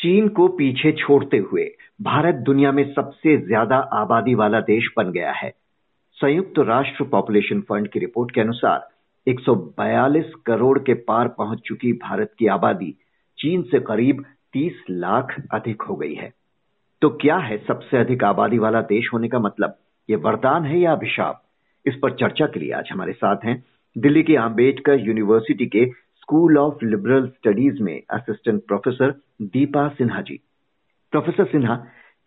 चीन को पीछे छोड़ते हुए भारत दुनिया में सबसे ज़्यादा आबादी वाला देश बन गया है। संयुक्त राष्ट्र पॉपुलेशन फंड की रिपोर्ट के अनुसार 142 करोड़ के पार पहुँच चुकी भारत की आबादी चीन से करीब 30 लाख अधिक हो गई है। तो क्या है सबसे अधिक आबादी वाला देश होने का मतलब? ये वरदान है या अभिशाप? इस पर चर्चा के लिए आज हमारे साथ हैं दिल्ली के आम्बेडकर यूनिवर्सिटी के स्कूल ऑफ़ लिबरल स्टडीज़ में assistant professor Deepa Sinha ji. Professor Sinha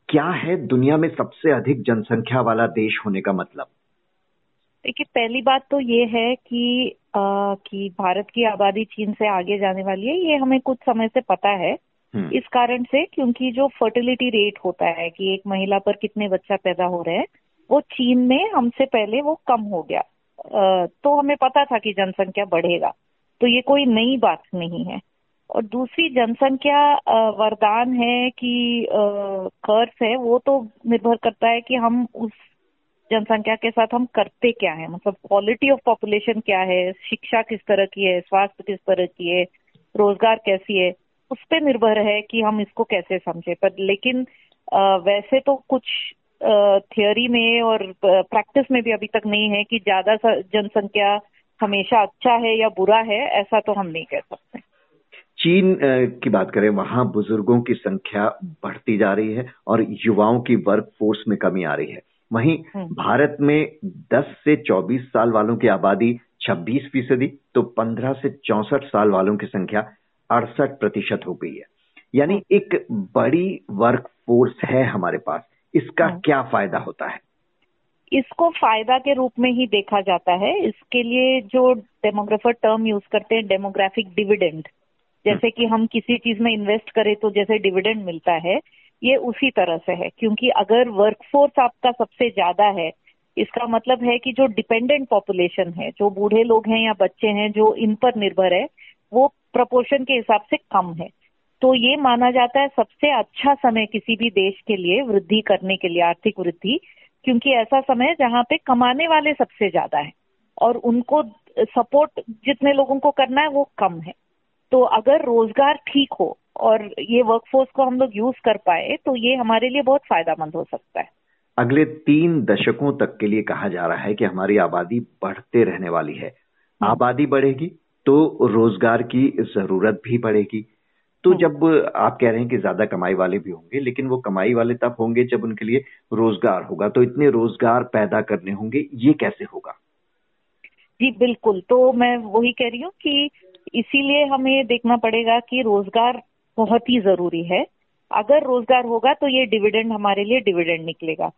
क्या है दुनिया में सबसे अधिक जनसंख्या वाला देश होने का मतलब? देखिए पहली बात तो ये है कि आ, कि भारत की आबादी चीन से आगे जाने वाली है ये हमें कुछ समय से पता है। हम्म। इस कारण से क्योंकि जो फर्टिलिटी रेट होता है कि एक महिला पर कितने बच्चा पैदा हो रहे हैं वो चीन में हमसे पहले वो कम हो गया। आ, तो हमें पता था कि जनसंख्या बढ़ेगा। तो ये कोई नई बात नहीं है। और दूसरी, जनसंख्या वरदान है कि कर्ज है, वो तो निर्भर करता है कि हम उस जनसंख्या के साथ हम करते क्या है। मतलब क्वालिटी ऑफ़ पॉपुलेशन क्या है, शिक्षा किस तरह की है, स्वास्थ्य किस तरह की है, रोज़गार कैसी है, उस पर निर्भर है कि हम इसको कैसे समझे। पर लेकिन वैसे तो कुछ थियोरी में और प्रैक्टिस में भी अभी तक नहीं है कि ज़्यादा जनसंख्या हमेशा अच्छा है या बुरा है ऐसा तो हम नहीं कह सकते चीन की बात करें वहाँ बुज़ुर्गों की संख्या बढ़ती जा रही है और युवाओं की वर्क फोर्स में कमी आ रही है वहीं हम्म। भारत में 10 से 24 साल वालों की आबादी 26 फ़ीसदी तो 15 से चौसठ साल वालों की संख्या अड़सठ प्रतिशत हो गई है यानी हम्म। एक बड़ी वर्क फोर्स है हमारे पास इसका हम्म। क्या फ़ायदा होता है इसको फ़ायदा के रूप में ही देखा जाता है। इसके लिए जो डेमोग्राफर टर्म यूज़ करते हैं डेमोग्राफिक डिविडेंड जैसे कि हम किसी चीज़ में इन्वेस्ट करें तो जैसे डिविडेंड मिलता है, ये उसी तरह से है। क्योंकि अगर वर्कफोर्स आपका सबसे ज़्यादा है, इसका मतलब है कि जो डिपेंडेंट पॉपुलेशन है, जो बूढ़े लोग हैं या बच्चे हैं, जो इन पर निर्भर है, वो प्रपोर्शन के हिसाब से कम है। तो ये माना जाता है सबसे अच्छा समय किसी भी देश के लिए वृद्धि करने के लिए, आर्थिक वृद्धि क्योंकि ऐसा समय है जहाँ पे कमाने वाले सबसे ज़्यादा है और उनको सपोर्ट जितने लोगों को करना है वो कम है। तो अगर रोज़गार ठीक हो और ये वर्कफोर्स को हम लोग यूज़ कर पाए तो ये हमारे लिए बहुत फायदामंद हो सकता है। अगले तीन दशकों तक के लिए कहा जा रहा है कि हमारी आबादी बढ़ते रहने वाली है। हम्म। आबादी बढ़ेगी तो रोज़गार की ज़रूरत भी बढ़ेगी। तो हम्म। जब आप कह रहे हैं कि ज़्यादा कमाई वाले भी होंगे लेकिन वो कमाई वाले तब होंगे जब उनके लिए रोज़गार होगा। तो इतने रोज़गार पैदा करने होंगे ये कैसे होगा? जी बिल्कुल। तो मैं वही कह रही हूँ कि इसीलिए हमें देखना पड़ेगा कि रोज़गार बहुत ही ज़रूरी है। अगर रोज़गार होगा तो ये डिविडेंड हमारे लिए डिविडेंड निकलेगा।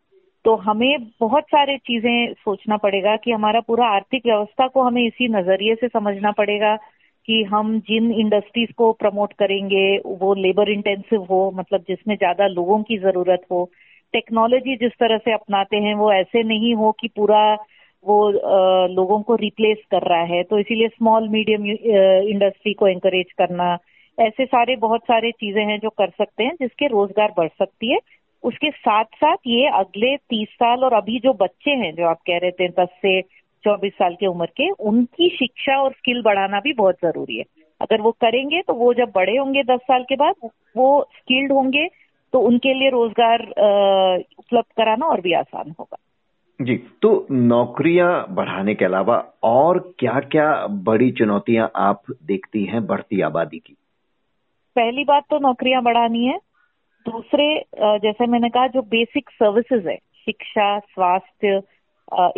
तो हमें बहुत सारे चीज़ें सोचना पड़ेगा कि हमारा पूरा आर्थिक व्यवस्था को हमें इसी नज़रिए से समझना पड़ेगा। कि हम जिन इंडस्ट्रीज़ को प्रमोट करेंगे वो लेबर इंटेंसिव हो मतलब जिसमें ज़्यादा लोगों की ज़रूरत हो। टेक्नोलॉजी जिस तरह से अपनाते हैं वो ऐसे नहीं हो कि पूरा वो आ, लोगों को रिप्लेस कर रहा है। तो इसीलिए स्मॉल मीडियम इंडस्ट्री को एंकरेज करना ऐसे सारे बहुत सारे चीज़ें हैं जो कर सकते हैं जिसके रोज़गार बढ़ सकती है। उसके साथ साथ ये अगले तीस साल और अभी जो बच्चे हैं जो आप कह रहे थे दस से चौबीस साल की उम्र के उनकी शिक्षा और स्किल बढ़ाना भी बहुत ज़रूरी है। अगर वो करेंगे तो वो जब बड़े होंगे दस साल के बाद वो स्किल्ड होंगे तो उनके लिए रोज़गार उपलब्ध कराना और भी आसान होगा। जी तो नौकरियाँ बढ़ाने के अलावा और क्या क्या बड़ी चुनौतियाँ आप देखती हैं बढ़ती आबादी की? पहली बात तो नौकरियाँ बढ़ानी है। दूसरे जैसे मैंने कहा जो बेसिक सर्विसेज़ है शिक्षा स्वास्थ्य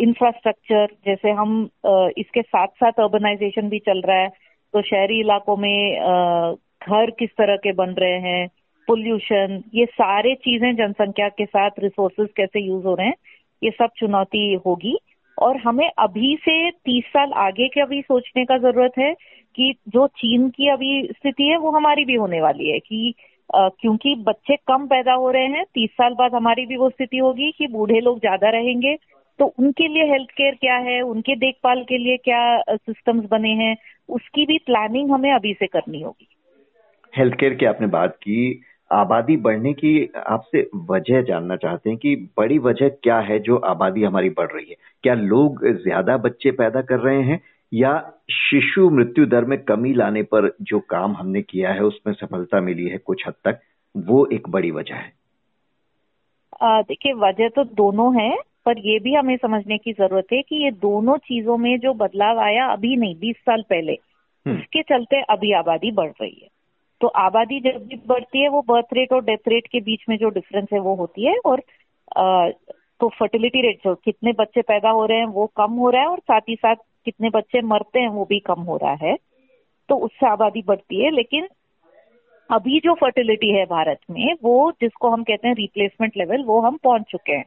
इंफ्रास्ट्रक्चर जैसे हम इसके साथ साथ अर्बनाइजेशन भी चल रहा है तो शहरी इलाकों में घर किस तरह के बन रहे हैं पोल्यूशन ये सारे चीज़ें जनसंख्या के साथ रिसोर्सेज कैसे यूज़ हो रहे हैं, ये सब चुनौती होगी। और हमें अभी से तीस साल आगे के अभी सोचने का ज़रूरत है कि जो चीन की अभी स्थिति है, वो हमारी भी होने वाली है कि क्योंकि बच्चे कम पैदा हो रहे हैं, तीस साल बाद हमारी भी वो स्थिति होगी कि बूढ़े लोग ज़्यादा रहेंगे तो उनके लिए हेल्थ केयर क्या है? उनके देखभाल के लिए क्या सिस्टम्स बने हैं? उसकी भी प्लानिंग हमें अभी से करनी होगी। हेल्थ केयर की आपने बात की। आबादी बढ़ने की आपसे वजह जानना चाहते हैं कि बड़ी वजह क्या है जो आबादी हमारी बढ़ रही है। क्या लोग ज़्यादा बच्चे पैदा कर रहे हैं या शिशु मृत्यु दर में कमी लाने पर जो काम हमने किया है उसमें सफलता मिली है कुछ हद तक? वो एक बड़ी वजह है। देखिए वजह तो दोनों है। पर ये भी हमें समझने की ज़रूरत है कि ये दोनों चीज़ों में जो बदलाव आया अभी नहीं बीस साल पहले हम्म। उसके चलते अभी आबादी बढ़ रही है। तो आबादी जब भी बढ़ती है वो बर्थ रेट और डेथ रेट के बीच में जो डिफरेंस है वो होती है और आ, तो फर्टिलिटी रेट जो कितने बच्चे पैदा हो रहे हैं वो कम हो रहा है और साथ ही साथ कितने बच्चे मरते हैं वो भी कम हो रहा है। तो उससे आबादी बढ़ती है लेकिन अभी जो फर्टिलिटी है भारत में वो जिसको हम कहते हैं रिप्लेसमेंट लेवल वो हम पहुँच चुके हैं।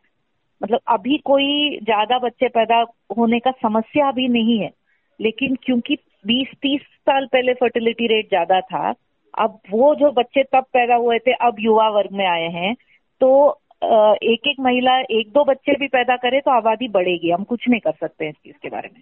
मतलब अभी कोई ज़्यादा बच्चे पैदा होने का समस्या अभी नहीं है, लेकिन क्योंकि 20-30 साल पहले फर्टिलिटी रेट ज़्यादा था, अब वो जो बच्चे तब पैदा हुए थे, अब युवा वर्ग में आए हैं तो एक एक महिला एक दो बच्चे भी पैदा करे तो आबादी बढ़ेगी। हम कुछ नहीं कर सकते इस चीज़ के बारे में।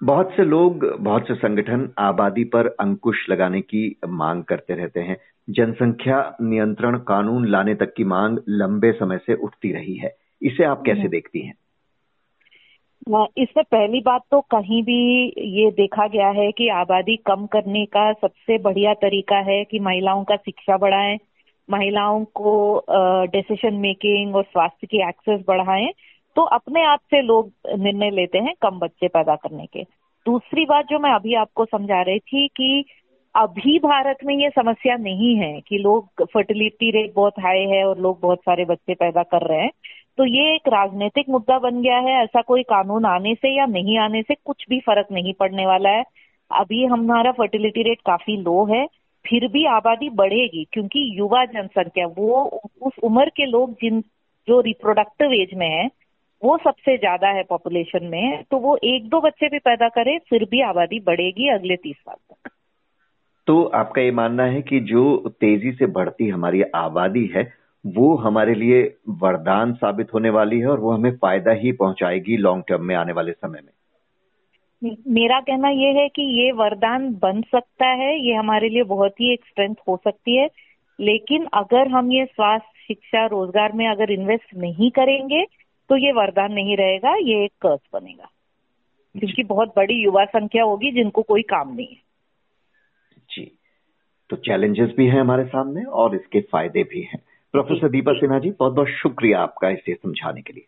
बहुत से लोग, बहुत से संगठन आबादी पर अंकुश लगाने की मांग करते रहते हैं। जनसंख्या नियंत्रण कानून लाने तक की मांग लंबे समय से उठती रही है। इसे आप कैसे हम्म। देखती हैं? इसमें पहली बात तो कहीं भी ये देखा गया है कि आबादी कम करने का सबसे बढ़िया तरीका है कि महिलाओं का शिक्षा बढ़ाएँ महिलाओं को डिसीज़न मेकिंग और स्वास्थ्य की एक्सेस बढ़ाएँ तो अपने आप से लोग निर्णय लेते हैं कम बच्चे पैदा करने के। दूसरी बात जो मैं अभी आपको समझा रही थी कि अभी भारत में ये समस्या नहीं है कि लोग फर्टिलिटी रेट बहुत हाई है और लोग बहुत सारे बच्चे पैदा कर रहे हैं। तो ये एक राजनीतिक मुद्दा बन गया है, ऐसा कोई कानून आने से या नहीं आने से कुछ भी फ़र्क नहीं पड़ने वाला है। अभी हमारा फर्टिलिटी रेट काफ़ी लो है, फिर भी आबादी बढ़ेगी, क्योंकि युवा जनसंख्या, वो उस उम्र के लोग जिन, जो रिप्रोडक्टिव एज में है, वो सबसे ज़्यादा है पॉपुलेशन में तो वो एक दो बच्चे भी पैदा करे, फिर भी आबादी बढ़ेगी अगले तीस साल तक। तो आपका ये मानना है कि जो तेज़ी से बढ़ती हमारी आबादी है वो हमारे लिए वरदान साबित होने वाली है और वो हमें फ़ायदा ही पहुंचाएगी लॉन्ग टर्म में आने वाले समय में। मेरा कहना ये है कि ये वरदान बन सकता है ये हमारे लिए बहुत ही एक स्ट्रेंथ हो सकती है। लेकिन अगर हम ये स्वास्थ्य शिक्षा रोज़गार में अगर इन्वेस्ट नहीं करेंगे तो ये वरदान नहीं रहेगा ये एक कर्ज बनेगा। क्योंकि बहुत बड़ी युवा संख्या होगी जिनको कोई काम नहीं है। जी। तो चैलेंजेस भी हैं हमारे सामने और इसके फ़ायदे भी हैं। प्रोफेसर दीपा सिन्हा जी बहुत बहुत शुक्रिया आपका इसे समझाने के लिए।